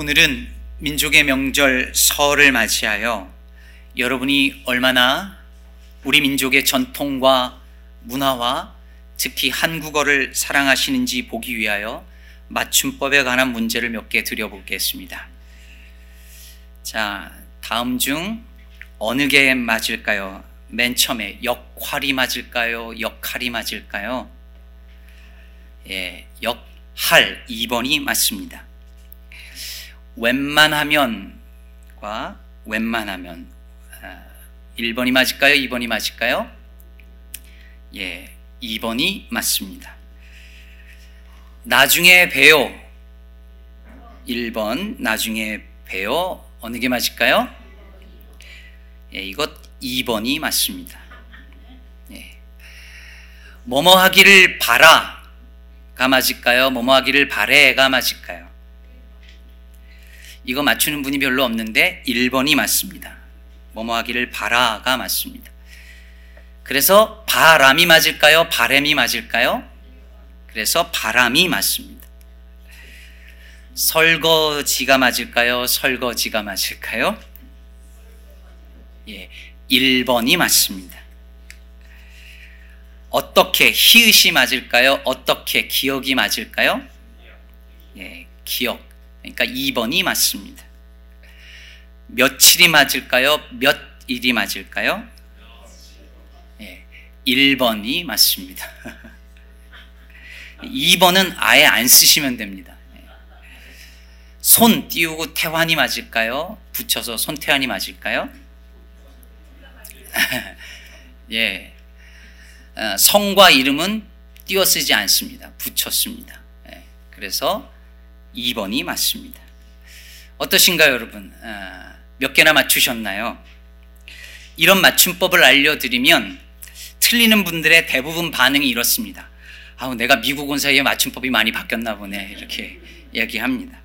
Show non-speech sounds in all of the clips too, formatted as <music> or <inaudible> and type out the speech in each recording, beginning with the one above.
오늘은 민족의 명절 설을 맞이하여 여러분이 얼마나 우리 민족의 전통과 문화와 특히 한국어를 사랑하시는지 보기 위하여 맞춤법에 관한 문제를 몇 개 드려보겠습니다. 자, 다음 중 어느 게 맞을까요? 맨 처음에 역할이 맞을까요? 역할이 맞을까요? 예, 역할 2번이 맞습니다. 웬만하면과 웬만하면 1번이 아, 맞을까요? 2번이 맞을까요? 예, 2번이 맞습니다. 나중에 배요. 1번 나중에 배요. 어느 게 맞을까요? 예, 이것 2번이 맞습니다. 예. 뭐뭐 하기를 바라가 맞을까요? 뭐뭐 하기를 바래가 맞을까요? 이거 맞추는 분이 별로 없는데 1번이 맞습니다. 뭐뭐 하기를 바라가 맞습니다. 그래서 바람이 맞을까요? 바램이 맞을까요? 그래서 바람이 맞습니다. 설거지가 맞을까요? 설거지가 맞을까요? 예, 1번이 맞습니다. 어떻게 히읗이 맞을까요? 어떻게 기억이 맞을까요? 예, 기억. 그러니까 2번이 맞습니다. 며칠이 맞을까요? 몇 일이 맞을까요? 1번이 맞습니다. <laughs> 2번은 아예 안 쓰시면 됩니다. 손 띄우고 태환이 맞을까요? 붙여서 손태환이 맞을까요? <laughs> 예. 어, 성과 이름은 띄워 쓰지 않습니다. 붙였습니다. 예. 그래서 2번이 맞습니다. 어떠신가요, 여러분? 어, 몇 개나 맞추셨나요? 이런 맞춤법을 알려드리면 틀리는 분들의 대부분 반응이 이렇습니다. 아우, 내가 미국 온 사이에 맞춤법이 많이 바뀌었나 보네. 이렇게 이야기합니다.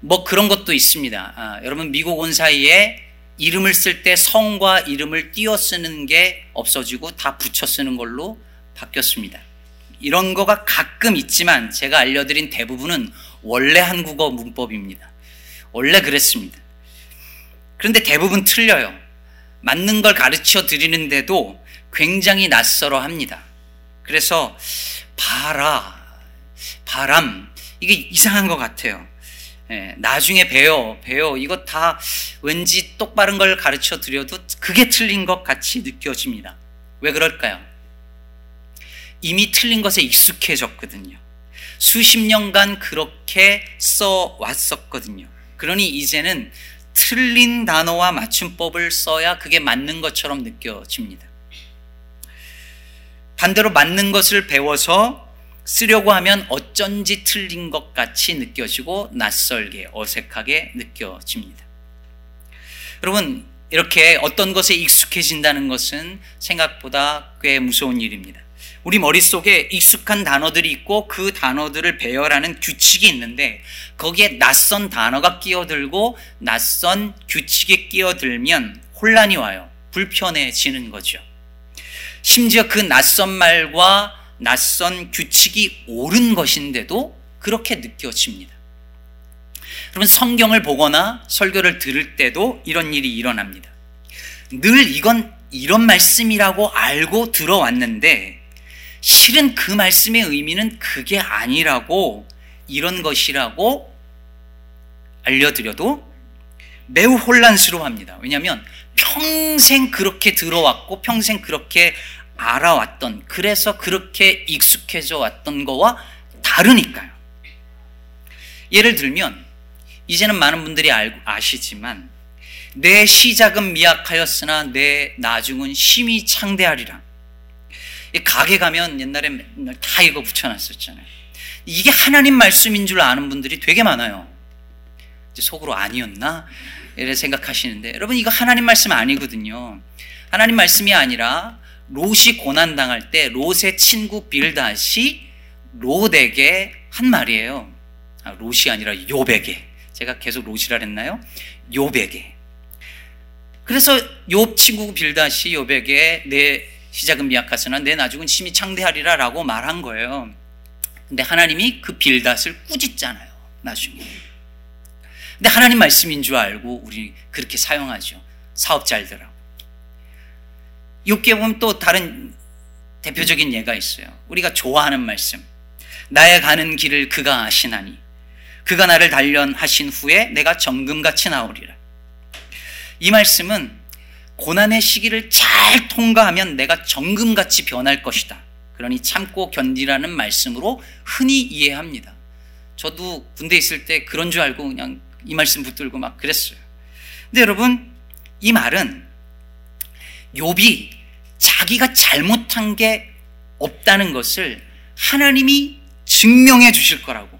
뭐 그런 것도 있습니다. 아, 여러분, 미국 온 사이에 이름을 쓸 때 성과 이름을 띄어 쓰는 게 없어지고 다 붙여 쓰는 걸로 바뀌었습니다. 이런 거가 가끔 있지만 제가 알려드린 대부분은 원래 한국어 문법입니다. 원래 그랬습니다. 그런데 대부분 틀려요. 맞는 걸 가르쳐 드리는데도 굉장히 낯설어 합니다. 그래서 바라, 바람, 이게 이상한 것 같아요. 예, 나중에 배워, 배워. 이거 다 왠지 똑바른 걸 가르쳐 드려도 그게 틀린 것 같이 느껴집니다. 왜 그럴까요? 이미 틀린 것에 익숙해졌거든요. 수십 년간 그렇게 써 왔었거든요. 그러니 이제는 틀린 단어와 맞춤법을 써야 그게 맞는 것처럼 느껴집니다. 반대로 맞는 것을 배워서 쓰려고 하면 어쩐지 틀린 것 같이 느껴지고 낯설게 어색하게 느껴집니다. 여러분, 이렇게 어떤 것에 익숙해진다는 것은 생각보다 꽤 무서운 일입니다. 우리 머릿속에 익숙한 단어들이 있고 그 단어들을 배열하는 규칙이 있는데 거기에 낯선 단어가 끼어들고 낯선 규칙이 끼어들면 혼란이 와요. 불편해지는 거죠. 심지어 그 낯선 말과 낯선 규칙이 옳은 것인데도 그렇게 느껴집니다. 여러분, 성경을 보거나 설교를 들을 때도 이런 일이 일어납니다. 늘 이건 이런 말씀이라고 알고 들어왔는데, 실은 그 말씀의 의미는 그게 아니라고, 이런 것이라고 알려드려도 매우 혼란스러워 합니다. 왜냐하면 평생 그렇게 들어왔고 평생 그렇게 알아왔던 그래서 그렇게 익숙해져 왔던 거와 다르니까요. 예를 들면 이제는 많은 분들이 알, 아시지만 내 시작은 미약하였으나 내 나중은 심히 창대하리라. 가게 가면 옛날에 맨날 다 이거 붙여놨었잖아요. 이게 하나님 말씀인 줄 아는 분들이 되게 많아요. 속으로 아니었나? 이래 생각하시는데 여러분 이거 하나님 말씀 아니거든요. 하나님 말씀이 아니라 롯이 고난 당할 때 롯의 친구 빌닷이 롯에게 한 말이에요. 아, 롯이 아니라 욥에게. 제가 계속 롯이라 했나요? 욥에게. 그래서 욥 친구 빌닷이 욥에게 내 시작은 미약하으나 내 나중은 심히 창대하리라 라고 말한 거예요. 근데 하나님이 그 빌닷을 꾸짖잖아요. 나중에. 근데 하나님 말씀인 줄 알고 우리 그렇게 사용하죠. 사업 잘 되라고. 욥기에 보면 또 다른 대표적인 예가 있어요. 우리가 좋아하는 말씀. 나의 가는 길을 그가 아시나니 그가 나를 단련하신 후에 내가 정금같이 나오리라. 이 말씀은 고난의 시기를 잘 통과하면 내가 정금같이 변할 것이다. 그러니 참고 견디라는 말씀으로 흔히 이해합니다. 저도 군대 있을 때 그런 줄 알고 그냥 이 말씀 붙들고 막 그랬어요. 근데 여러분, 이 말은 욥이 자기가 잘못한 게 없다는 것을 하나님이 증명해 주실 거라고.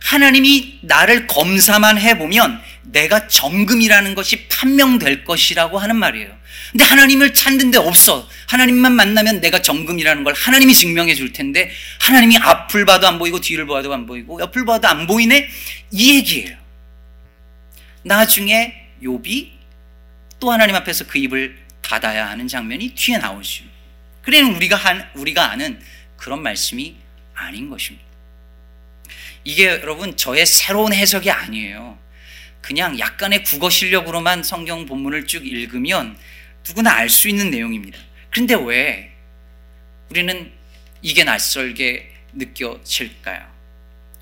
하나님이 나를 검사만 해보면 내가 정금이라는 것이 판명될 것이라고 하는 말이에요. 근데 하나님을 찾는 데 없어. 하나님만 만나면 내가 정금이라는 걸 하나님이 증명해 줄 텐데 하나님이 앞을 봐도 안 보이고 뒤를 봐도 안 보이고 옆을 봐도 안 보이네. 이 얘기예요. 나중에 욥이 또 하나님 앞에서 그 입을 닫아야 하는 장면이 뒤에 나오죠. 그래는 우리가 한 우리가 아는 그런 말씀이 아닌 것입니다. 이게 여러분 저의 새로운 해석이 아니에요. 그냥 약간의 국어 실력으로만 성경 본문을 쭉 읽으면 누구나 알 수 있는 내용입니다. 그런데 왜 우리는 이게 낯설게 느껴질까요?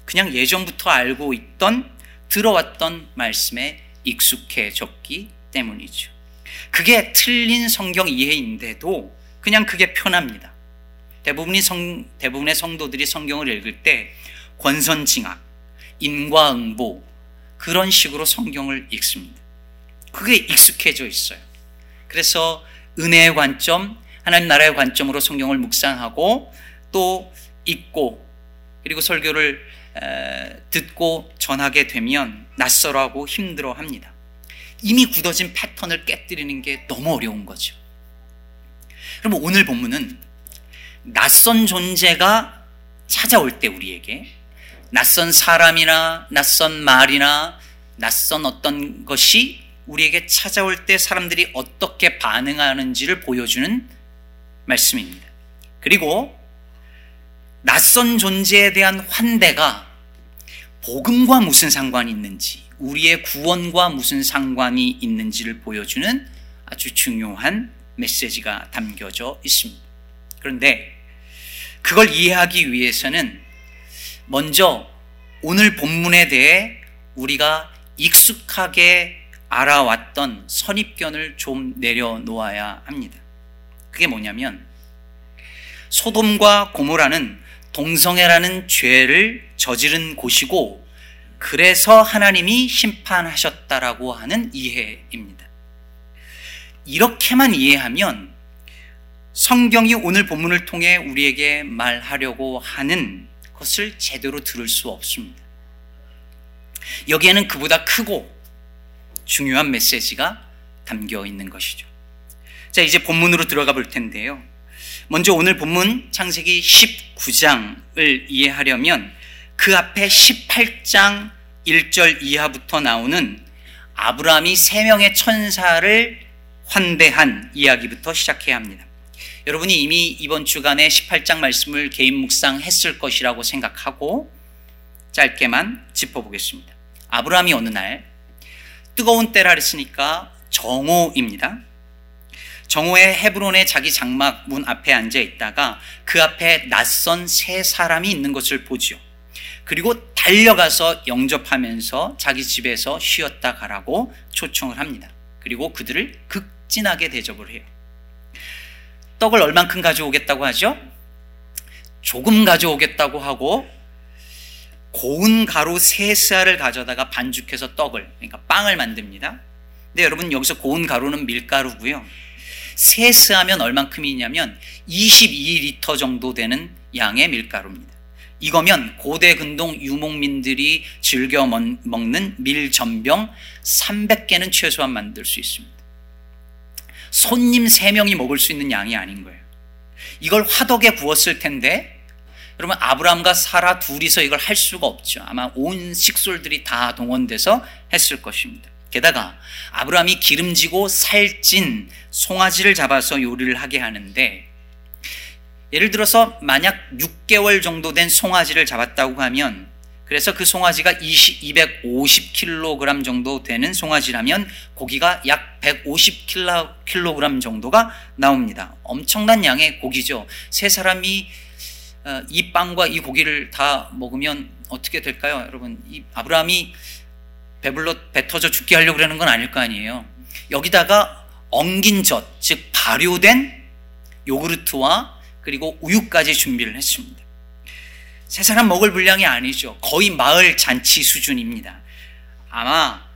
그냥 예전부터 알고 있던 들어왔던 말씀에 익숙해졌기 때문이죠. 그게 틀린 성경 이해인데도 그냥 그게 편합니다. 대부분이 성, 대부분의 성도들이 성경을 읽을 때 권선징악, 인과응보 그런 식으로 성경을 읽습니다. 그게 익숙해져 있어요. 그래서 은혜의 관점, 하나님 나라의 관점으로 성경을 묵상하고 또 읽고 그리고 설교를 듣고 전하게 되면 낯설어하고 힘들어 합니다. 이미 굳어진 패턴을 깨뜨리는 게 너무 어려운 거죠. 그럼 오늘 본문은 낯선 존재가 찾아올 때 우리에게 낯선 사람이나 낯선 말이나 낯선 어떤 것이 우리에게 찾아올 때 사람들이 어떻게 반응하는지를 보여주는 말씀입니다. 그리고 낯선 존재에 대한 환대가 복음과 무슨 상관이 있는지, 우리의 구원과 무슨 상관이 있는지를 보여주는 아주 중요한 메시지가 담겨져 있습니다. 그런데 그걸 이해하기 위해서는 먼저 오늘 본문에 대해 우리가 익숙하게 알아왔던 선입견을 좀 내려놓아야 합니다. 그게 뭐냐면 소돔과 고모라는 동성애라는 죄를 저지른 곳이고 그래서 하나님이 심판하셨다라고 하는 이해입니다. 이렇게만 이해하면 성경이 오늘 본문을 통해 우리에게 말하려고 하는 것을 제대로 들을 수 없습니다. 여기에는 그보다 크고 중요한 메시지가 담겨 있는 것이죠. 자, 이제 본문으로 들어가 볼 텐데요. 먼저 오늘 본문 창세기 19장을 이해하려면 그 앞에 18장 1절 이하부터 나오는 아브라함이 세 명의 천사를 환대한 이야기부터 시작해야 합니다. 여러분이 이미 이번 주간에 18장 말씀을 개인 묵상했을 것이라고 생각하고 짧게만 짚어보겠습니다. 아브라함이 어느 날 뜨거운 때라 그랬으니까 정오입니다. 정오에 헤브론의 자기 장막 문 앞에 앉아 있다가 그 앞에 낯선 세 사람이 있는 것을 보지요. 그리고 달려가서 영접하면서 자기 집에서 쉬었다 가라고 초청을 합니다. 그리고 그들을 극진하게 대접을 해요. 떡을 얼만큼 가져오겠다고 하죠? 조금 가져오겠다고 하고 고운 가루 세 스알을 가져다가 반죽해서 떡을 그러니까 빵을 만듭니다. 근데 여러분 여기서 고운 가루는 밀가루고요. 세 스하면 얼만큼이냐면 22리터 정도 되는 양의 밀가루입니다. 이거면 고대 근동 유목민들이 즐겨 먹는 밀 전병 300개는 최소한 만들 수 있습니다. 손님 3명이 먹을 수 있는 양이 아닌 거예요. 이걸 화덕에 구웠을 텐데 여러분 아브라함과 사라 둘이서 이걸 할 수가 없죠. 아마 온 식솔들이 다 동원돼서 했을 것입니다. 게다가 아브라함이 기름지고 살찐 송아지를 잡아서 요리를 하게 하는데 예를 들어서 만약 6개월 정도 된 송아지를 잡았다고 하면 그래서 그 송아지가 20, 250kg 정도 되는 송아지라면 고기가 약 150kg 정도가 나옵니다. 엄청난 양의 고기죠. 세 사람이 어, 이 빵과 이 고기를 다 먹으면 어떻게 될까요? 여러분, 이 아브라함이 배불러 배 터져 죽게 하려고 그러는 건 아닐 거 아니에요. 여기다가 엉긴 젖, 즉 발효된 요구르트와 그리고 우유까지 준비를 했습니다. 세 사람 먹을 분량이 아니죠. 거의 마을 잔치 수준입니다. 아마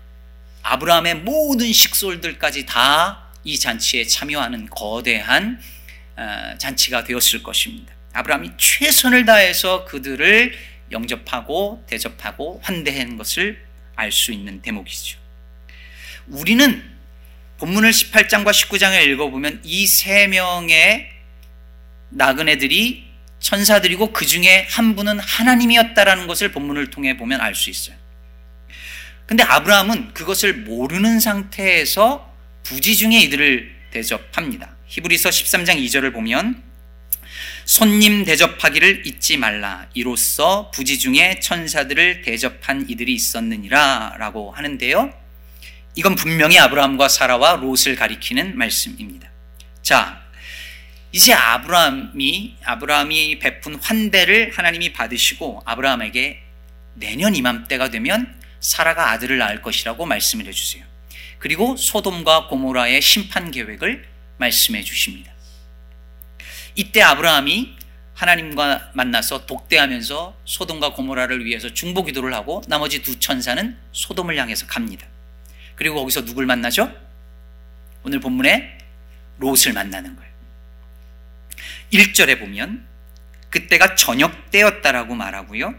아브라함의 모든 식솔들까지 다 이 잔치에 참여하는 거대한 어, 잔치가 되었을 것입니다. 아브라함이 최선을 다해서 그들을 영접하고 대접하고 환대한 것을 알 수 있는 대목이죠. 우리는 본문을 18장과 19장을 읽어보면 이 세 명의 나그네들이 천사들이고 그 중에 한 분은 하나님이었다라는 것을 본문을 통해 보면 알 수 있어요. 근데 아브라함은 그것을 모르는 상태에서 부지 중에 이들을 대접합니다. 히브리서 13장 2절을 보면 손님 대접하기를 잊지 말라. 이로써 부지 중에 천사들을 대접한 이들이 있었느니라 라고 하는데요. 이건 분명히 아브라함과 사라와 롯을 가리키는 말씀입니다. 자, 이제 아브라함이 아브라함이 베푼 환대를 하나님이 받으시고 아브라함에게 내년 이맘때가 되면 사라가 아들을 낳을 것이라고 말씀을 해 주세요. 그리고 소돔과 고모라의 심판 계획을 말씀해 주십니다. 이때 아브라함이 하나님과 만나서 독대하면서 소돔과 고모라를 위해서 중보 기도를 하고 나머지 두 천사는 소돔을 향해서 갑니다. 그리고 거기서 누굴 만나죠? 오늘 본문에 롯을 만나는 거예요. 1절에 보면 그때가 저녁 때였다라고 말하고요.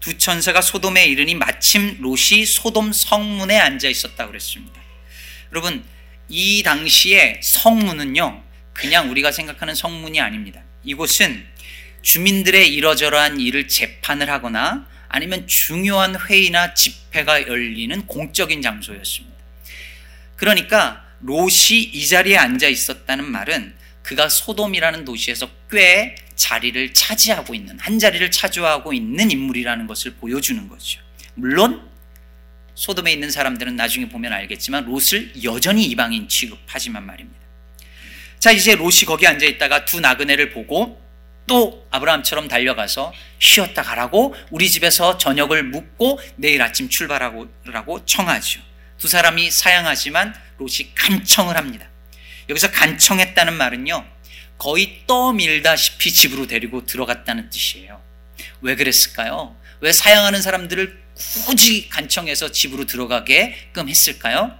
두 천사가 소돔에 이르니 마침 롯이 소돔 성문에 앉아 있었다고 그랬습니다. 여러분, 이 당시에 성문은요, 그냥 우리가 생각하는 성문이 아닙니다. 이곳은 주민들의 이러저러한 일을 재판을 하거나 아니면 중요한 회의나 집회가 열리는 공적인 장소였습니다. 그러니까 롯이 이 자리에 앉아 있었다는 말은 그가 소돔이라는 도시에서 꽤 자리를 차지하고 있는 한 자리를 차지하고 있는 인물이라는 것을 보여주는 거죠. 물론 소돔에 있는 사람들은 나중에 보면 알겠지만 롯을 여전히 이방인 취급하지만 말입니다. 자 이제 롯이 거기 앉아 있다가 두 나그네를 보고 또 아브라함처럼 달려가서 쉬었다 가라고 우리 집에서 저녁을 묵고 내일 아침 출발하고 청하죠. 두 사람이 사양하지만 롯이 간청을 합니다. 여기서 간청했다는 말은요, 거의 떠밀다시피 집으로 데리고 들어갔다는 뜻이에요. 왜 그랬을까요? 왜 사양하는 사람들을 굳이 간청해서 집으로 들어가게끔 했을까요?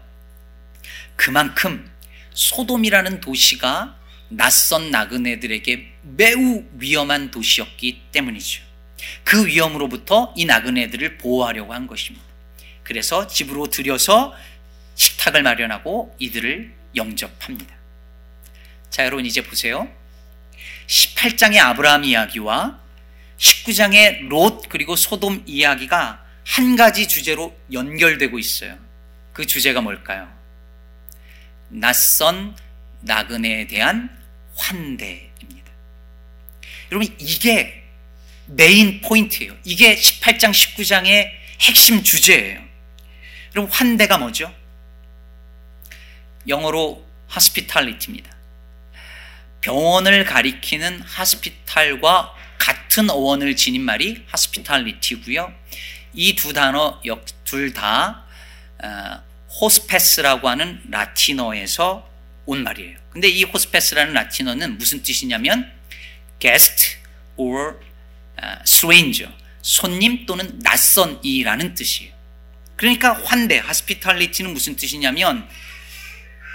그만큼 소돔이라는 도시가 낯선 나그네들에게 매우 위험한 도시였기 때문이죠. 그 위험으로부터 이 나그네들을 보호하려고 한 것입니다. 그래서 집으로 들여서 식탁을 마련하고 이들을 영접합니다. 자, 여러분 이제 보세요. 18장의 아브라함 이야기와 19장의 롯 그리고 소돔 이야기가 한 가지 주제로 연결되고 있어요. 그 주제가 뭘까요? 낯선 나그네에 대한 환대입니다. 여러분 이게 메인 포인트예요. 이게 18장 19장의 핵심 주제예요. 여러분 환대가 뭐죠? 영어로 hospitality입니다. 병원을 가리키는 하스피탈과 같은 어원을 지닌 말이 hospitality고요. 이 두 단어 둘다 어, 호스페스라고 하는 라틴어에서 온 말이에요. 근데 이 호스페스라는 라틴어는 무슨 뜻이냐면 guest or uh, stranger, 손님 또는 낯선이라는 뜻이에요. 그러니까 환대, hospitality는 무슨 뜻이냐면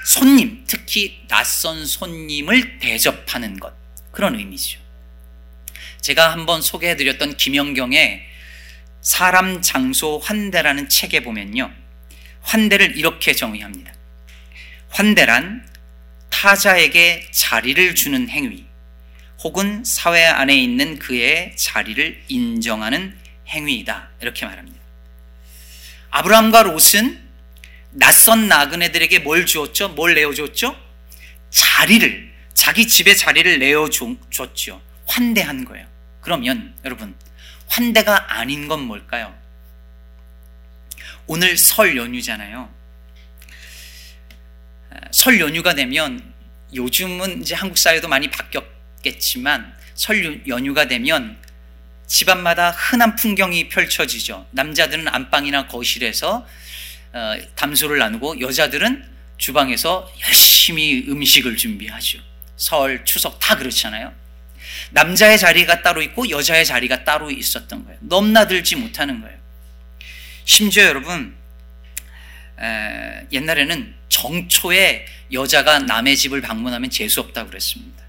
손님, 특히 낯선 손님을 대접하는 것. 그런 의미죠. 제가 한번 소개해드렸던 김영경의 사람, 장소, 환대라는 책에 보면요. 환대를 이렇게 정의합니다. 환대란 타자에게 자리를 주는 행위, 혹은 사회 안에 있는 그의 자리를 인정하는 행위이다. 이렇게 말합니다. 아브라함과 롯은 낯선 나그네들에게 뭘 주었죠? 뭘 내어줬죠? 자리를, 자기 집에 자리를 내어줬죠. 환대한 거예요. 그러면 여러분, 환대가 아닌 건 뭘까요? 오늘 설 연휴잖아요. 설 연휴가 되면 요즘은 이제 한국 사회도 많이 바뀌었겠지만 설 연휴가 되면 집안마다 흔한 풍경이 펼쳐지죠. 남자들은 안방이나 거실에서 어, 담소를 나누고 여자들은 주방에서 열심히 음식을 준비하죠. 설, 추석 다 그렇잖아요. 남자의 자리가 따로 있고 여자의 자리가 따로 있었던 거예요. 넘나들지 못하는 거예요. 심지어 여러분 에, 옛날에는 정초에 여자가 남의 집을 방문하면 재수 없다고 그랬습니다.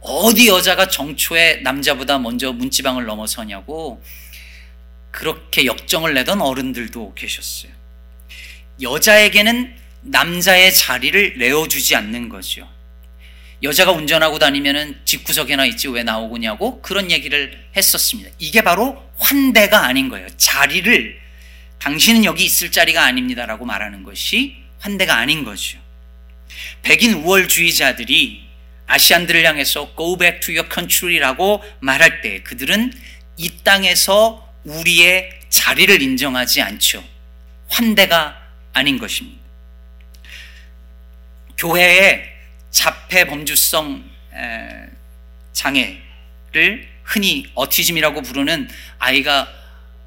어디 여자가 정초에 남자보다 먼저 문지방을 넘어서냐고 그렇게 역정을 내던 어른들도 계셨어요. 여자에게는 남자의 자리를 내어주지 않는 거죠. 여자가 운전하고 다니면은 집구석에나 있지 왜 나오고냐고 그런 얘기를 했었습니다. 이게 바로 환대가 아닌 거예요. 자리를 당신은 여기 있을 자리가 아닙니다라고 말하는 것이 환대가 아닌 거죠. 백인 우월주의자들이 아시안들을 향해서 go back to your country라고 말할 때 그들은 이 땅에서 우리의 자리를 인정하지 않죠. 환대가 아닌 것입니다. 교회의 자폐 범주성 장애를 흔히 어티즘이라고 부르는 아이가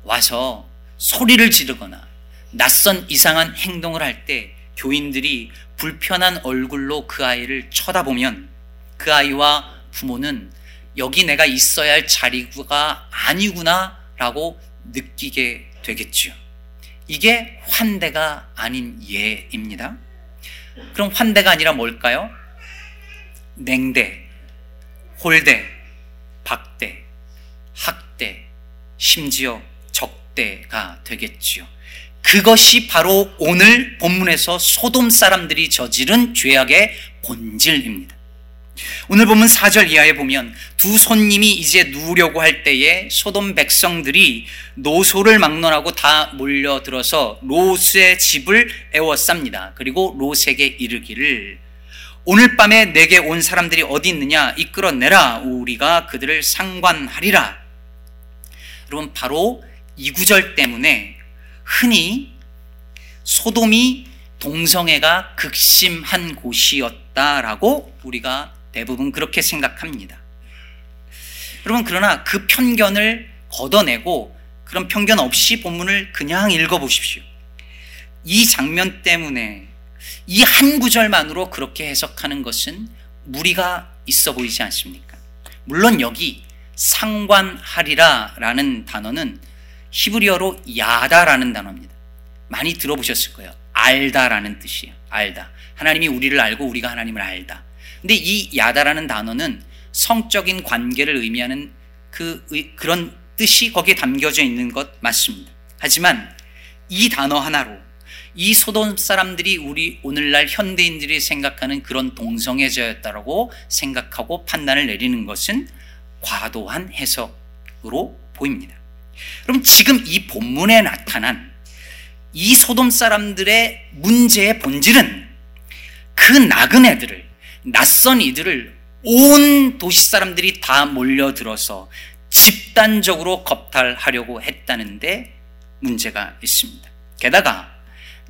와서 소리를 지르거나 낯선 이상한 행동을 할 때 교인들이 불편한 얼굴로 그 아이를 쳐다보면 그 아이와 부모는 여기 내가 있어야 할 자리가 아니구나 라고 느끼게 되겠죠. 이게 환대가 아닌 예입니다. 그럼 환대가 아니라 뭘까요? 냉대, 홀대, 박대, 학대, 심지어 적대가 되겠지요. 그것이 바로 오늘 본문에서 소돔 사람들이 저지른 죄악의 본질입니다. 오늘 보면 4절 이하에 보면 두 손님이 이제 누우려고 할 때에 소돔 백성들이 노소를 막론하고 다 몰려들어서 롯의 집을 에워쌉니다. 그리고 롯에게 이르기를 오늘 밤에 내게 온 사람들이 어디 있느냐 이끌어내라 우리가 그들을 상관하리라. 여러분 바로 이 구절 때문에 흔히 소돔이 동성애가 극심한 곳이었다라고 우리가 대부분 그렇게 생각합니다. 여러분, 그러나 그 편견을 걷어내고 그런 편견 없이 본문을 그냥 읽어보십시오. 이 장면 때문에 이 한 구절만으로 그렇게 해석하는 것은 무리가 있어 보이지 않습니까? 물론 여기 상관하리라 라는 단어는 히브리어로 야다라는 단어입니다. 많이 들어보셨을 거예요. 알다라는 뜻이에요. 알다. 하나님이 우리를 알고 우리가 하나님을 알다. 근데 이 야다라는 단어는 성적인 관계를 의미하는 그 그런 뜻이 거기에 담겨져 있는 것 맞습니다. 하지만 이 단어 하나로 이 소돔 사람들이 우리 오늘날 현대인들이 생각하는 그런 동성애자였다라고 생각하고 판단을 내리는 것은 과도한 해석으로 보입니다. 그럼 지금 이 본문에 나타난 이 소돔 사람들의 문제의 본질은 그 나그네들을 낯선 이들을 온 도시 사람들이 다 몰려들어서 집단적으로 겁탈하려고 했다는데 문제가 있습니다. 게다가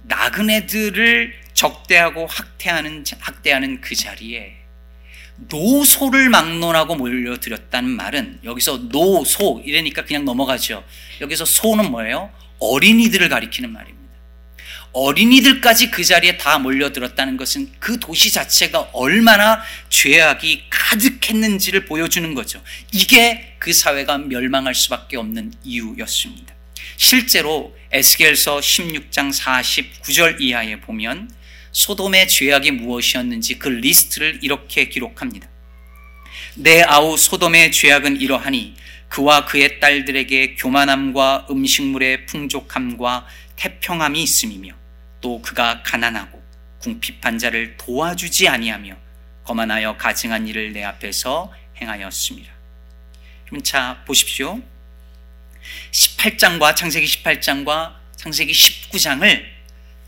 나그네들을 적대하고 학대하는 학대하는 그 자리에 노소를 막론하고 몰려들었다는 말은 여기서 노소 이러니까 그냥 넘어가죠. 여기서 소는 뭐예요? 어린이들을 가리키는 말입니다. 어린이들까지 그 자리에 다 몰려들었다는 것은 그 도시 자체가 얼마나 죄악이 가득했는지를 보여주는 거죠. 이게 그 사회가 멸망할 수밖에 없는 이유였습니다. 실제로 에스겔서 16장 49절 이하에 보면 소돔의 죄악이 무엇이었는지 그 리스트를 이렇게 기록합니다. 내 아우 소돔의 죄악은 이러하니 그와 그의 딸들에게 교만함과 음식물의 풍족함과 태평함이 있음이며 또 그가 가난하고 궁핍한 자를 도와주지 아니하며 거만하여 가증한 일을 내 앞에서 행하였습니다. 그럼 자 보십시오. 18장과 창세기 18장과 창세기 19장을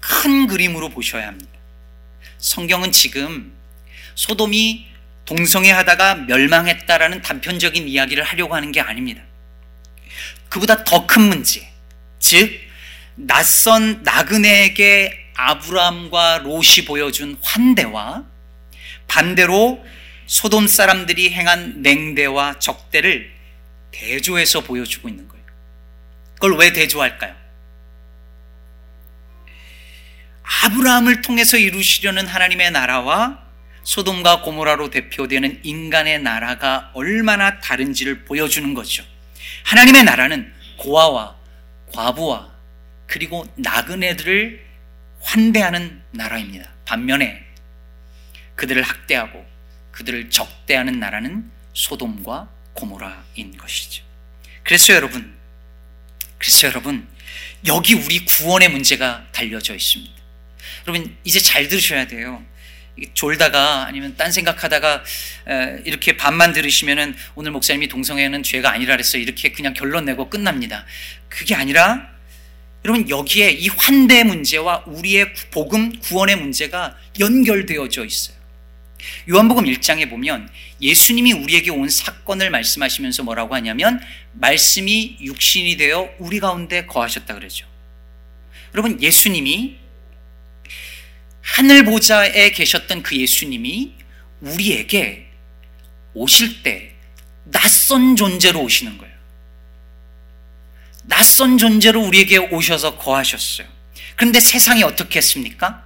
큰 그림으로 보셔야 합니다. 성경은 지금 소돔이 동성애 하다가 멸망했다라는 단편적인 이야기를 하려고 하는 게 아닙니다. 그보다 더 큰 문제, 즉 낯선 나그네에게 아브라함과 롯이 보여준 환대와 반대로 소돔 사람들이 행한 냉대와 적대를 대조해서 보여주고 있는 거예요. 그걸 왜 대조할까요? 아브라함을 통해서 이루시려는 하나님의 나라와 소돔과 고모라로 대표되는 인간의 나라가 얼마나 다른지를 보여주는 거죠. 하나님의 나라는 고아와 과부와 그리고 나그네들을 환대하는 나라입니다. 반면에 그들을 학대하고 그들을 적대하는 나라는 소돔과 고모라인 것이죠. 그래서 여러분, 그래서 여러분, 여기 우리 구원의 문제가 달려져 있습니다. 여러분, 이제 잘 들으셔야 돼요. 졸다가 아니면 딴 생각하다가 이렇게 반만 들으시면은 오늘 목사님이 동성애는 죄가 아니라 그랬어 이렇게 그냥 결론 내고 끝납니다. 그게 아니라 여러분 여기에 이 환대 문제와 우리의 복음 구원의 문제가 연결되어져 있어요. 요한복음 1장에 보면 예수님이 우리에게 온 사건을 말씀하시면서 뭐라고 하냐면 말씀이 육신이 되어 우리 가운데 거하셨다 그러죠. 여러분 예수님이 하늘 보좌에 계셨던 그 예수님이 우리에게 오실 때 낯선 존재로 오시는 거예요. 낯선 존재로 우리에게 오셔서 거하셨어요. 그런데 세상이 어떻게 했습니까?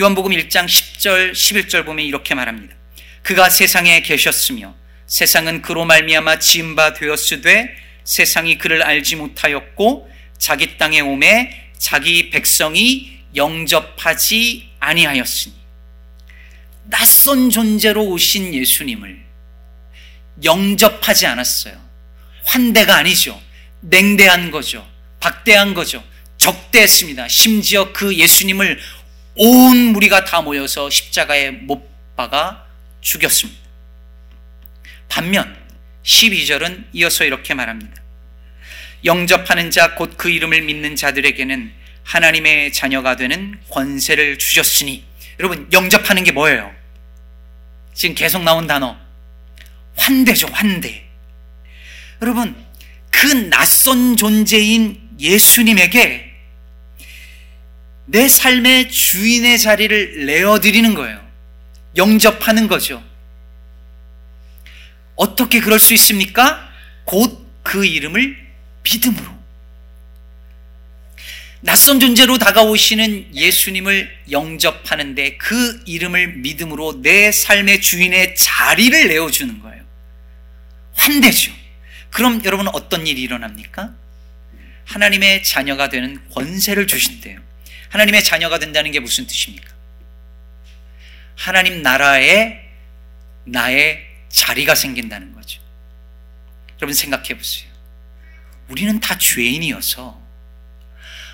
요한복음 1장 10절, 11절 보면 이렇게 말합니다. 그가 세상에 계셨으며 세상은 그로 말미암아 지은 바 되었으되 세상이 그를 알지 못하였고 자기 땅에 오매 자기 백성이 영접하지 아니하였으니 낯선 존재로 오신 예수님을 영접하지 않았어요. 환대가 아니죠. 냉대한 거죠. 박대한 거죠. 적대했습니다. 심지어 그 예수님을 온 무리가 다 모여서 십자가에 못 박아 죽였습니다. 반면 12절은 이어서 이렇게 말합니다. 영접하는 자 곧 그 이름을 믿는 자들에게는 하나님의 자녀가 되는 권세를 주셨으니 여러분 영접하는 게 뭐예요? 지금 계속 나온 단어 환대죠 환대 여러분 그 낯선 존재인 예수님에게 내 삶의 주인의 자리를 내어드리는 거예요 영접하는 거죠 어떻게 그럴 수 있습니까? 곧 그 이름을 믿음으로 낯선 존재로 다가오시는 예수님을 영접하는데 그 이름을 믿음으로 내 삶의 주인의 자리를 내어주는 거예요. 환대죠. 그럼 여러분 어떤 일이 일어납니까? 하나님의 자녀가 되는 권세를 주신대요. 하나님의 자녀가 된다는 게 무슨 뜻입니까? 하나님 나라에 나의 자리가 생긴다는 거죠. 여러분 생각해 보세요. 우리는 다 죄인이어서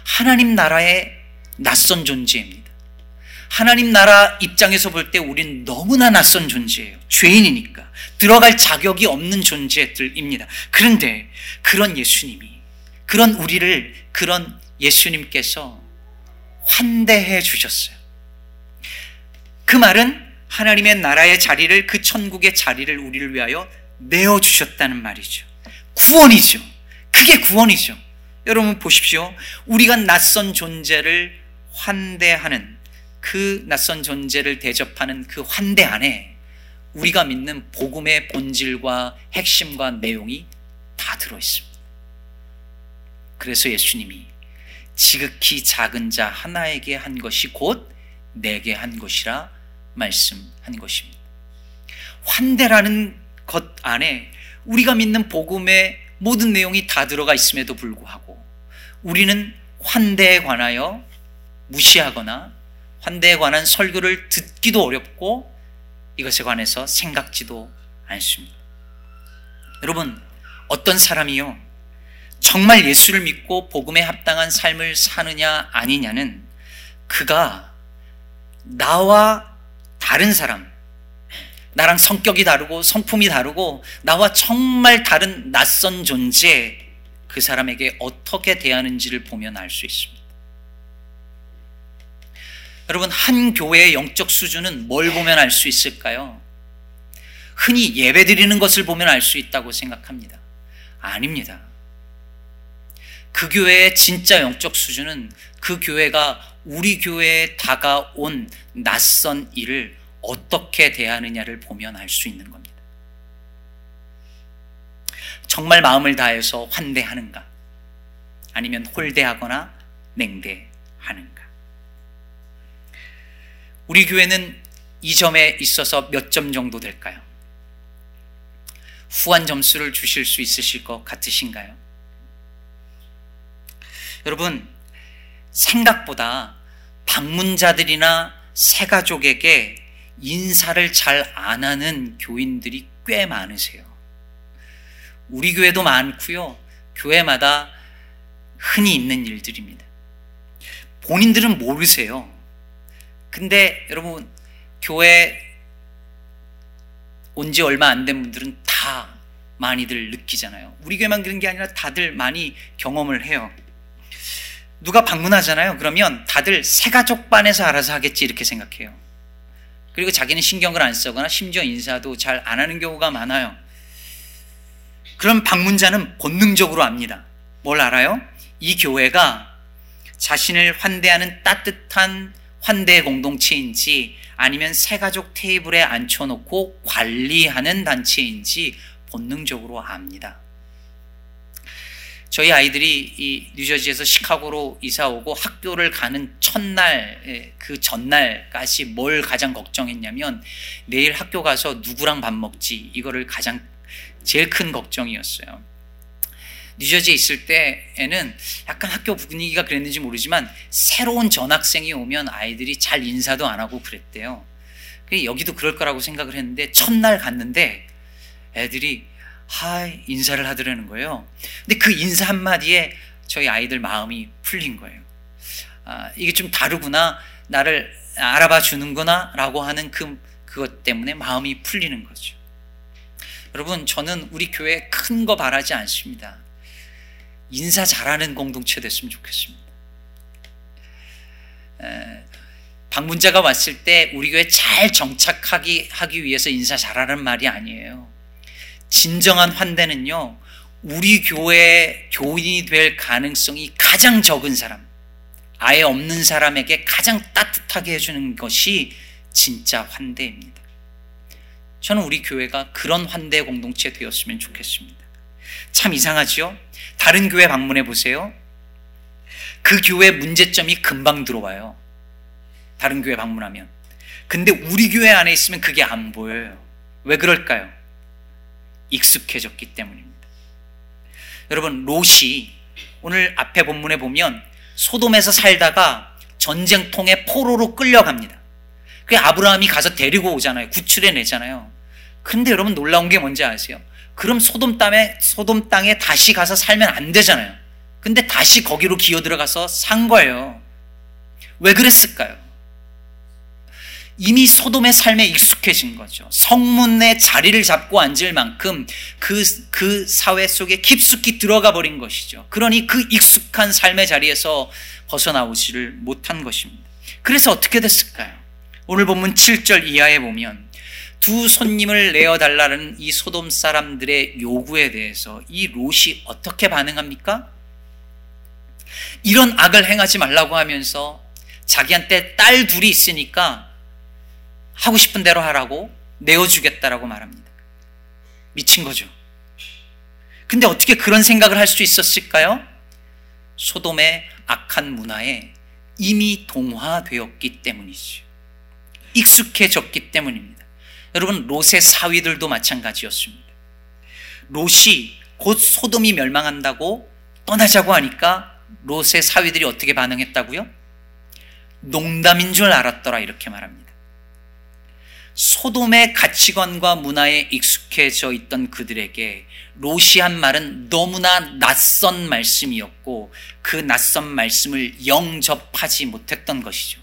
하나님 나라의 낯선 존재입니다. 하나님 나라 입장에서 볼 때 우린 너무나 낯선 존재예요. 죄인이니까. 들어갈 자격이 없는 존재들입니다. 그런데 그런 예수님이, 그런 우리를, 그런 예수님께서 환대해 주셨어요. 그 말은 하나님의 나라의 자리를, 그 천국의 자리를 우리를 위하여 내어주셨다는 말이죠. 구원이죠. 그게 구원이죠. 여러분 보십시오. 우리가 낯선 존재를 환대하는 그 낯선 존재를 대접하는 그 환대 안에 우리가 믿는 복음의 본질과 핵심과 내용이 다 들어 있습니다. 그래서 예수님이 지극히 작은 자 하나에게 한 것이 곧 내게 한 것이라 말씀한 것입니다. 환대라는 것 안에 우리가 믿는 복음의 모든 내용이 다 들어가 있음에도 불구하고 우리는 환대에 관하여 무시하거나 환대에 관한 설교를 듣기도 어렵고 이것에 관해서 생각지도 않습니다. 여러분, 어떤 사람이요, 정말 예수를 믿고 복음에 합당한 삶을 사느냐 아니냐는 그가 나와 다른 사람, 나랑 성격이 다르고 성품이 다르고 나와 정말 다른 낯선 존재 그 사람에게 어떻게 대하는지를 보면 알 수 있습니다. 여러분, 한 교회의 영적 수준은 뭘 보면 알 수 있을까요? 흔히 예배 드리는 것을 보면 알 수 있다고 생각합니다. 아닙니다. 그 교회의 진짜 영적 수준은 그 교회가 우리 교회에 다가온 낯선 일을 어떻게 대하느냐를 보면 알 수 있는 겁니다. 정말 마음을 다해서 환대하는가? 아니면 홀대하거나 냉대하는가? 우리 교회는 이 점에 있어서 몇 점 정도 될까요? 후한 점수를 주실 수 있으실 것 같으신가요? 여러분, 생각보다 방문자들이나 새가족에게 인사를 잘 안 하는 교인들이 꽤 많으세요. 우리 교회도 많고요. 교회마다 흔히 있는 일들입니다. 본인들은 모르세요. 근데 여러분, 교회 온 지 얼마 안 된 분들은 다 많이들 느끼잖아요. 우리 교회만 그런 게 아니라 다들 많이 경험을 해요. 누가 방문하잖아요. 그러면 다들 새 가족 반에서 알아서 하겠지 이렇게 생각해요. 그리고 자기는 신경을 안 쓰거나 심지어 인사도 잘 안 하는 경우가 많아요. 그럼 방문자는 본능적으로 압니다. 뭘 알아요? 이 교회가 자신을 환대하는 따뜻한 환대 공동체인지 아니면 새가족 테이블에 앉혀놓고 관리하는 단체인지 본능적으로 압니다. 저희 아이들이 이 뉴저지에서 시카고로 이사 오고 학교를 가는 첫날 예, 그 전날까지 뭘 가장 걱정했냐면 내일 학교 가서 누구랑 밥 먹지 이거를 가장 제일 큰 걱정이었어요. 뉴저지에 있을 때에는 약간 학교 분위기가 그랬는지 모르지만 새로운 전학생이 오면 아이들이 잘 인사도 안 하고 그랬대요. 여기도 그럴 거라고 생각을 했는데 첫날 갔는데 애들이 hi 인사를 하더라는 거예요. 근데 그 인사 한마디에 저희 아이들 마음이 풀린 거예요. 아, 이게 좀 다르구나. 나를 알아봐 주는구나. 라고 하는 그, 그것 때문에 마음이 풀리는 거죠. 여러분, 저는 우리 교회 큰 거 바라지 않습니다. 인사 잘하는 공동체 됐으면 좋겠습니다. 에, 방문자가 왔을 때 우리 교회 잘 정착하기 하기 위해서 인사 잘하는 말이 아니에요. 진정한 환대는요, 우리 교회 교인이 될 가능성이 가장 적은 사람, 아예 없는 사람에게 가장 따뜻하게 해주는 것이 진짜 환대입니다. 저는 우리 교회가 그런 환대 공동체 되었으면 좋겠습니다. 참 이상하지요? 다른 교회 방문해 보세요. 그 교회 문제점이 금방 들어와요. 다른 교회 방문하면. 근데 우리 교회 안에 있으면 그게 안 보여요. 왜 그럴까요? 익숙해졌기 때문입니다. 여러분, 롯이 오늘 앞에 본문에 보면 소돔에서 살다가 전쟁통에 포로로 끌려갑니다. 그 아브라함이 가서 데리고 오잖아요. 구출해 내잖아요. 근데 여러분 놀라운 게 뭔지 아세요? 그럼 소돔 땅에 소돔 땅에 다시 가서 살면 안 되잖아요. 근데 다시 거기로 기어 들어가서 산 거예요. 왜 그랬을까요? 이미 소돔의 삶에 익숙해진 거죠. 성문에 자리를 잡고 앉을 만큼 그, 그 사회 속에 깊숙이 들어가 버린 것이죠. 그러니 그 익숙한 삶의 자리에서 벗어나오지를 못한 것입니다. 그래서 어떻게 됐을까요? 오늘 본문 7절 이하에 보면 두 손님을 내어 달라는 이 소돔 사람들의 요구에 대해서 이 롯이 어떻게 반응합니까? 이런 악을 행하지 말라고 하면서 자기한테 딸 둘이 있으니까 하고 싶은 대로 하라고 내어주겠다라고 말합니다. 미친 거죠. 근데 어떻게 그런 생각을 할 수 있었을까요? 소돔의 악한 문화에 이미 동화되었기 때문이죠. 익숙해졌기 때문입니다. 여러분, 롯의 사위들도 마찬가지였습니다. 롯이 곧 소돔이 멸망한다고 떠나자고 하니까 롯의 사위들이 어떻게 반응했다고요? 농담인 줄 알았더라 이렇게 말합니다. 소돔의 가치관과 문화에 익숙해져 있던 그들에게 로시 한 말은 너무나 낯선 말씀이었고 그 낯선 말씀을 영접하지 못했던 것이죠.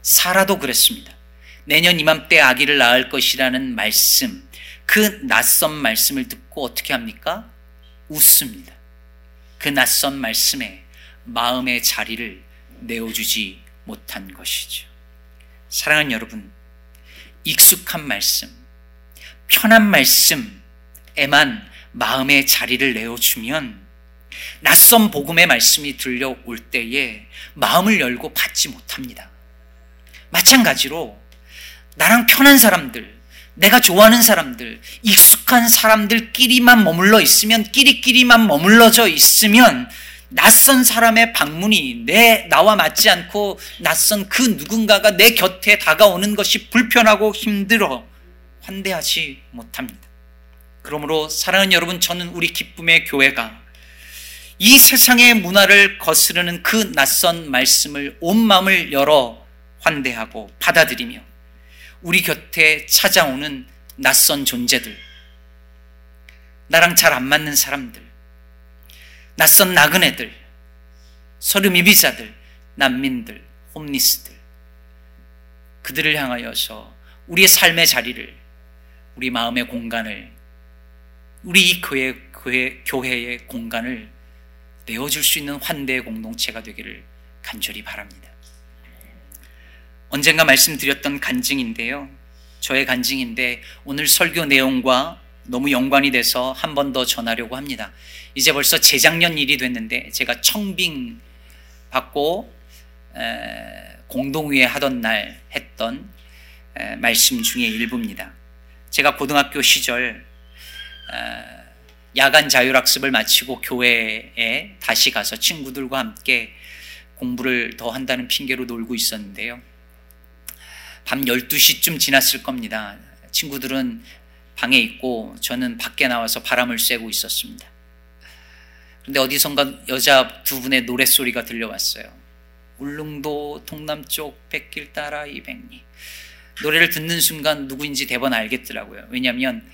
사라도 그랬습니다. 내년 이맘때 아기를 낳을 것이라는 말씀, 그 낯선 말씀을 듣고 어떻게 합니까? 웃습니다. 그 낯선 말씀에 마음의 자리를 내어주지 못한 것이죠. 사랑하는 여러분, 익숙한 말씀, 편한 말씀에만 마음의 자리를 내어주면 낯선 복음의 말씀이 들려올 때에 마음을 열고 받지 못합니다. 마찬가지로 나랑 편한 사람들, 내가 좋아하는 사람들, 익숙한 사람들끼리만 머물러 있으면, 끼리끼리만 머물러져 있으면, 낯선 사람의 방문이 내, 나와 맞지 않고 낯선 그 누군가가 내 곁에 다가오는 것이 불편하고 힘들어 환대하지 못합니다. 그러므로 사랑하는 여러분, 저는 우리 기쁨의 교회가 이 세상의 문화를 거스르는 그 낯선 말씀을 온 마음을 열어 환대하고 받아들이며 우리 곁에 찾아오는 낯선 존재들, 나랑 잘 안 맞는 사람들, 낯선 나그네들, 서류 미비자들, 난민들, 홈리스들, 그들을 향하여서 우리의 삶의 자리를, 우리 마음의 공간을, 우리 이 교회, 교회, 교회의 공간을 내어줄 수 있는 환대의 공동체가 되기를 간절히 바랍니다. 언젠가 말씀드렸던 간증인데요. 저의 간증인데 오늘 설교 내용과 너무 연관이 돼서 한 번 더 전하려고 합니다. 이제 벌써 재작년 일이 됐는데 제가 청빙 받고 공동위에 하던 날 했던 말씀 중에 일부입니다. 제가 고등학교 시절 야간 자율학습을 마치고 교회에 다시 가서 친구들과 함께 공부를 더 한다는 핑계로 놀고 있었는데요. 밤 12시쯤 지났을 겁니다. 친구들은 방에 있고 저는 밖에 나와서 바람을 쐬고 있었습니다. 그런데 어디선가 여자 두 분의 노랫소리가 들려왔어요. 울릉도 동남쪽 백길 따라 이백리. 노래를 듣는 순간 누구인지 대번 알겠더라고요. 왜냐하면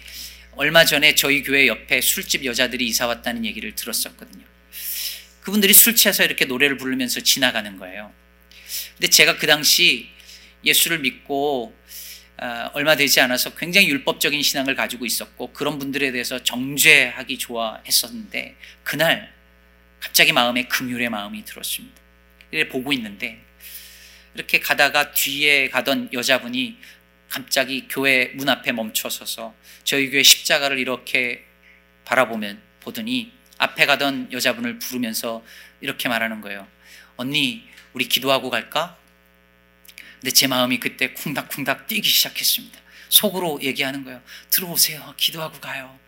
얼마 전에 저희 교회 옆에 술집 여자들이 이사 왔다는 얘기를 들었었거든요. 그분들이 술 취해서 이렇게 노래를 부르면서 지나가는 거예요. 근데 제가 그 당시 예수를 믿고 어, 얼마 되지 않아서 굉장히 율법적인 신앙을 가지고 있었고 그런 분들에 대해서 정죄하기 좋아했었는데 그날 갑자기 마음에 금율의 마음이 들었습니다. 보고 있는데 이렇게 가다가 뒤에 가던 여자분이 갑자기 교회 문 앞에 멈춰서서 저희 교회 십자가를 이렇게 바라보면 보더니 앞에 가던 여자분을 부르면서 이렇게 말하는 거예요. 언니, 우리 기도하고 갈까? 근데 제 마음이 그때 쿵닥쿵닥 뛰기 시작했습니다. 속으로 얘기하는 거예요. 들어오세요. 기도하고 가요.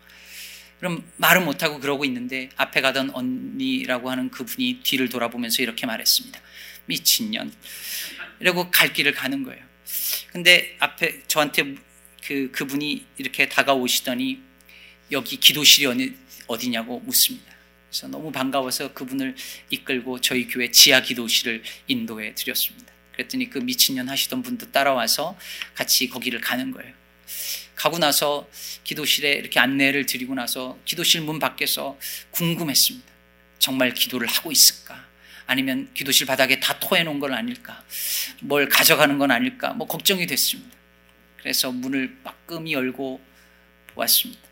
그럼 말은 못하고 그러고 있는데 앞에 가던 언니라고 하는 그분이 뒤를 돌아보면서 이렇게 말했습니다. 미친년. 이러고 갈 길을 가는 거예요. 근데 앞에 저한테 그, 그분이 이렇게 다가오시더니 여기 기도실이 어디, 어디냐고 묻습니다. 그래서 너무 반가워서 그분을 이끌고 저희 교회 지하 기도실을 인도해 드렸습니다. 그랬더니 그 미친년 하시던 분도 따라와서 같이 거기를 가는 거예요. 가고 나서 기도실에 이렇게 안내를 드리고 나서 기도실 문 밖에서 궁금했습니다. 정말 기도를 하고 있을까? 아니면 기도실 바닥에 다 토해놓은 건 아닐까? 뭘 가져가는 건 아닐까? 뭐 걱정이 됐습니다. 그래서 문을 빠끔히 열고 보았습니다.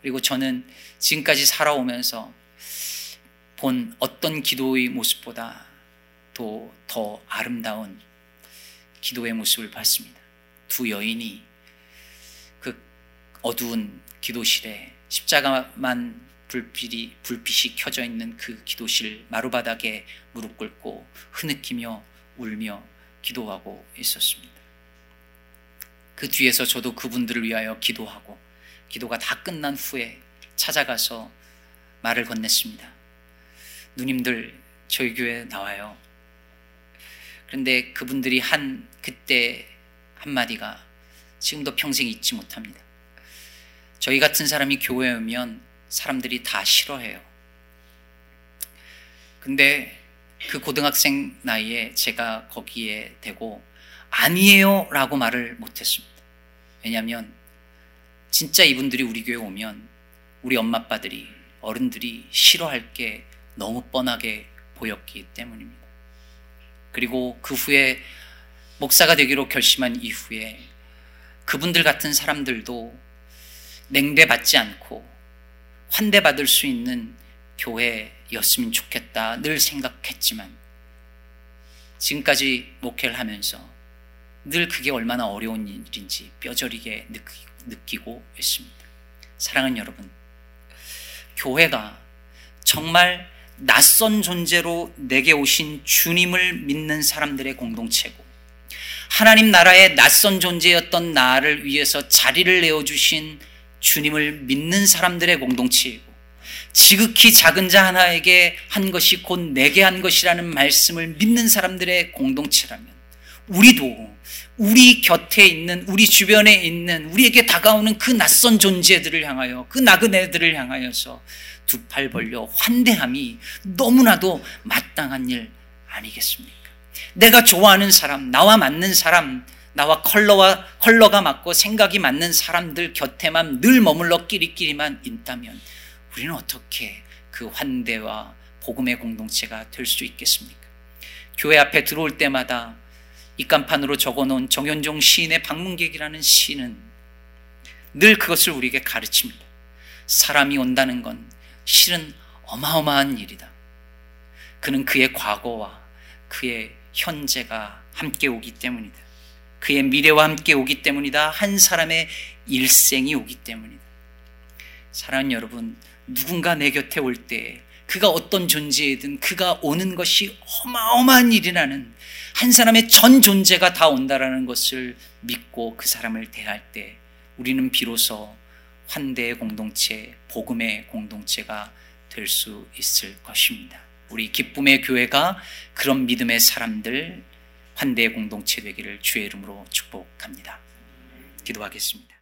그리고 저는 지금까지 살아오면서 본 어떤 기도의 모습보다 또 더 아름다운 기도의 모습을 봤습니다. 두 여인이 그 어두운 기도실에 십자가만 불빛이, 불빛이 켜져 있는 그 기도실 마루바닥에 무릎 꿇고 흐느끼며 울며 기도하고 있었습니다. 그 뒤에서 저도 그분들을 위하여 기도하고 기도가 다 끝난 후에 찾아가서 말을 건넸습니다. 누님들 저희 교회 나와요. 그런데 그분들이 한 그때 한마디가 지금도 평생 잊지 못합니다. 저희 같은 사람이 교회에 오면 사람들이 다 싫어해요. 근데 그 고등학생 나이에 제가 거기에 대고 아니에요 라고 말을 못했습니다. 왜냐하면 진짜 이분들이 우리 교회 오면 우리 엄마 아빠들이 어른들이 싫어할 게 너무 뻔하게 보였기 때문입니다. 그리고 그 후에 목사가 되기로 결심한 이후에 그분들 같은 사람들도 냉대받지 않고 환대받을 수 있는 교회였으면 좋겠다 늘 생각했지만 지금까지 목회를 하면서 늘 그게 얼마나 어려운 일인지 뼈저리게 느끼고 있습니다. 사랑하는 여러분, 교회가 정말 낯선 존재로 내게 오신 주님을 믿는 사람들의 공동체고 하나님 나라의 낯선 존재였던 나를 위해서 자리를 내어주신 주님을 믿는 사람들의 공동체이고 지극히 작은 자 하나에게 한 것이 곧 내게 한 것이라는 말씀을 믿는 사람들의 공동체라면 우리도 우리 곁에 있는 우리 주변에 있는 우리에게 다가오는 그 낯선 존재들을 향하여 그 나그네들을 향하여서 두 팔 벌려 환대함이 너무나도 마땅한 일 아니겠습니까? 내가 좋아하는 사람, 나와 맞는 사람, 나와 컬러와 컬러가 맞고 생각이 맞는 사람들 곁에만 늘 머물러 끼리끼리만 있다면 우리는 어떻게 그 환대와 복음의 공동체가 될 수 있겠습니까? 교회 앞에 들어올 때마다 입간판으로 적어놓은 정현종 시인의 방문객이라는 시는 늘 그것을 우리에게 가르칩니다. 사람이 온다는 건 실은 어마어마한 일이다. 그는 그의 과거와 그의 현재가 함께 오기 때문이다. 그의 미래와 함께 오기 때문이다. 한 사람의 일생이 오기 때문이다. 사랑하는 여러분, 누군가 내 곁에 올 때 그가 어떤 존재이든 그가 오는 것이 어마어마한 일이라는 한 사람의 전 존재가 다 온다라는 것을 믿고 그 사람을 대할 때 우리는 비로소 환대의 공동체, 복음의 공동체가 될 수 있을 것입니다. 우리 기쁨의 교회가 그런 믿음의 사람들 환대의 공동체 되기를 주의 이름으로 축복합니다. 기도하겠습니다.